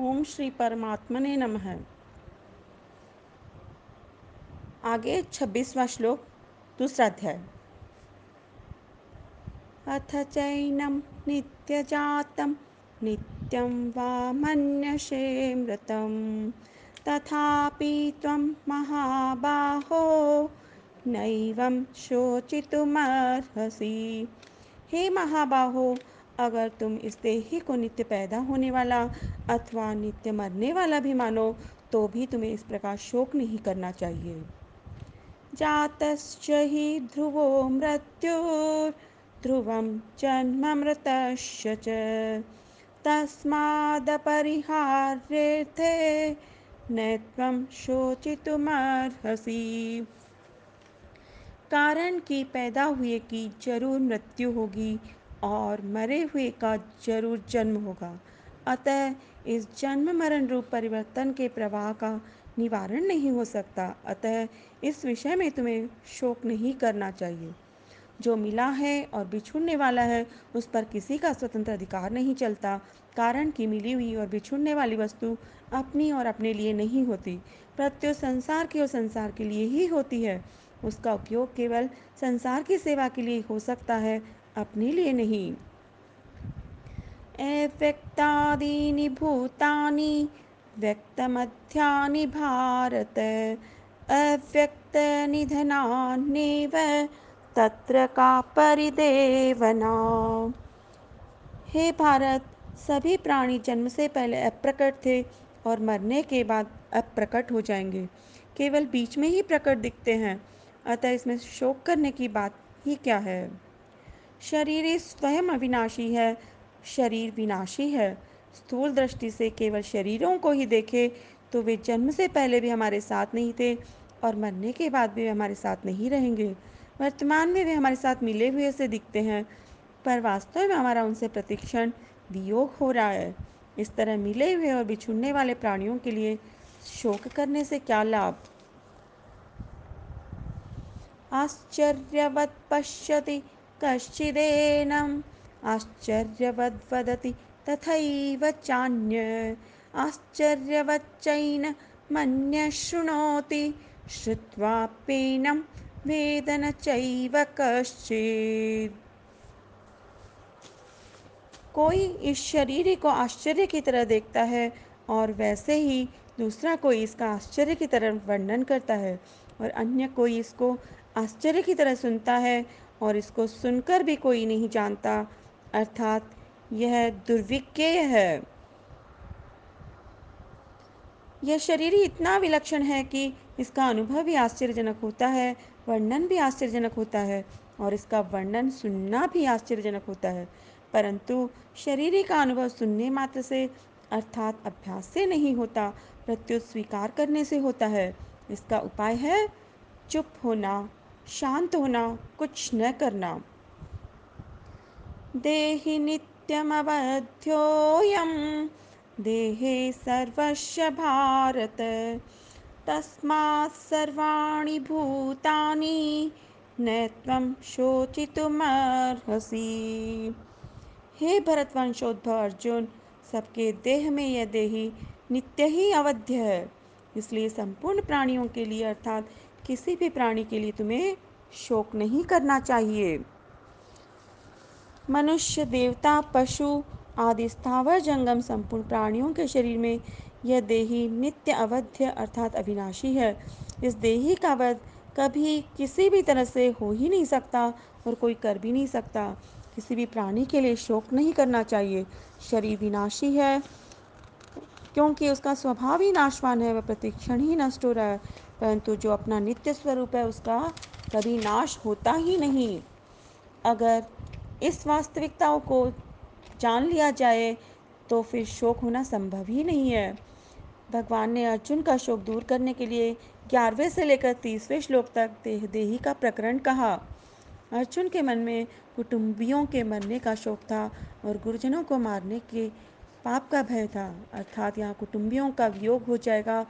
ओम श्री परमात्मने नमः। आगे छब्बीसवा श्लोक, दूसरा अध्याय। अथ चैनं नित्यजातं, नित्यं वा मन्यसे मृतं तथापि त्वं महाबाहो, नैवं शोचितुमर्हसि। हे महाबाहो अगर तुम इस देही को नित्य पैदा होने वाला अथवा नित्य मरने वाला भी मानो तो भी तुम्हें इस प्रकार शोक नहीं करना चाहिए। जातश्च हि ध्रुवो मृत्युर्ध्रुवं जन्ममृतश्च च। तस्मादपरिहार्येथे न त्वं शोचितुमर्हसि। कारण कि पैदा हुए की ज़रूर मृत्यु होगी और मरे हुए का ज़रूर जन्म होगा। अतः इस जन्म मरण रूप परिवर्तन के प्रवाह का निवारण नहीं हो सकता। अतः इस विषय में तुम्हें शोक नहीं करना चाहिए। जो मिला है और बिछुड़ने वाला है, उस पर किसी का स्वतंत्र अधिकार नहीं चलता। कारण कि मिली हुई और बिछुड़ने वाली वस्तु अपनी और अपने लिए नहीं होती। प्रत्युत संसार की और संसार के लिए ही होती है। उसका उपयोग केवल संसार की सेवा के लिए हो सकता है। अपने लिए नहीं। अव्यक्तादीनि भूतानि, व्यक्तमध्यानि भारत। अव्यक्तनिधनान्येव, तत्र का परिदेवना। हे भारत, सभी प्राणी जन्म से पहले अप्रकट थे और मरने के बाद अप्रकट हो जाएँगे। केवल बीच में ही प्रकट दिखते हैं। अतः इसमें शोक करने की बात ही क्या है? शरीर स्वयं अविनाशी है, शरीर विनाशी है। स्थूल दृष्टि से केवल शरीरों को ही देखे तो वे जन्म से पहले भी हमारे साथ नहीं थे और मरने के बाद भी वे हमारे साथ नहीं रहेंगे। वर्तमान में वे हमारे साथ मिले हुए से दिखते हैं, पर वास्तव में हमारा उनसे प्रतिक्षण वियोग हो रहा है। इस तरह मिले हुए और बिछुड़ने वाले प्राणियों के लिए शोक करने से क्या लाभ? आश्चर्यवत् पश्यति कश्चिदेनम्। आश्चर्यवद्वदति तथैव चान्य। आश्चर्यवच्चैन मन्य शृणोति श्रुत्वाप्येनं वेद न चैव कश्चित्। कोई इस शरीर को आश्चर्य की तरह देखता है और वैसे ही दूसरा कोई इसका आश्चर्य की तरह वर्णन करता है और अन्य कोई इसको आश्चर्य की तरह सुनता है और इसको सुनकर भी कोई नहीं जानता। अर्थात यह दुर्विज्ञेय है। यह शरीर ही इतना विलक्षण है कि इसका अनुभव भी आश्चर्यजनक होता है, वर्णन भी आश्चर्यजनक होता है और इसका वर्णन सुनना भी आश्चर्यजनक होता है। परंतु शरीर का अनुभव सुनने मात्र से, अर्थात अभ्यास से नहीं होता, प्रत्युत स्वीकार करने से होता है। इसका उपाय है, चुप होना। शांत होना, कुछ न करना। देहि नित्यमवध्योऽयं, देहे सर्वस्य भारत। तस्मात् सर्वाणि भूतानि, न त्वं शोचितुमर्हसि। हे भरतवंशोद्भव अर्जुन, सबके देह में यह देही नित्य ही अवध्य है। इसलिए संपूर्ण प्राणियों के लिए अर्थात किसी भी प्राणी के लिए तुम्हें शोक नहीं करना चाहिए। मनुष्य, देवता, पशु आदि स्थावर जंगम संपूर्ण प्राणियों के शरीर में यह देही नित्य अवध्य अर्थात अविनाशी है। इस देही का वध कभी किसी भी तरह से हो ही नहीं सकता और कोई कर भी नहीं सकता। किसी भी प्राणी के लिए शोक नहीं करना चाहिए। शरीर विनाशी है, क्योंकि उसका स्वभाव ही नाशवान है, वह प्रतिक्षण ही नष्ट हो रहा है। परंतु जो अपना नित्य स्वरूप है, उसका कभी नाश होता ही नहीं। अगर इस वास्तविकताओं को जान लिया जाए तो फिर शोक होना संभव ही नहीं है। भगवान ने अर्जुन का शोक दूर करने के लिए ग्यारहवें से लेकर तीसवें श्लोक तक देह देही का प्रकरण कहा। अर्जुन के मन में कुटुंबियों के मरने का शोक था और गुरुजनों को मारने के पाप का भय था। अर्थात यहाँ कुटुंबियों का वियोग हो जाएगा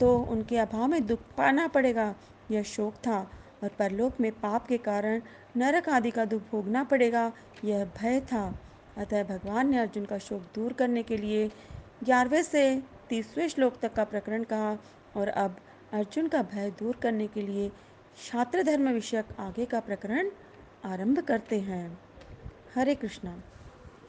तो उनके अभाव में दुख पाना पड़ेगा। यह शोक था और परलोक में पाप के कारण नरक आदि का दुख भोगना पड़ेगा। यह भय था। अतः भगवान ने अर्जुन का शोक दूर करने के लिए ग्यारहवें से तीसवें श्लोक तक का प्रकरण कहा और अब अर्जुन का भय दूर करने के लिए छात्र धर्म विषयक आगे का प्रकरण आरंभ करते हैं। हरे कृष्णा।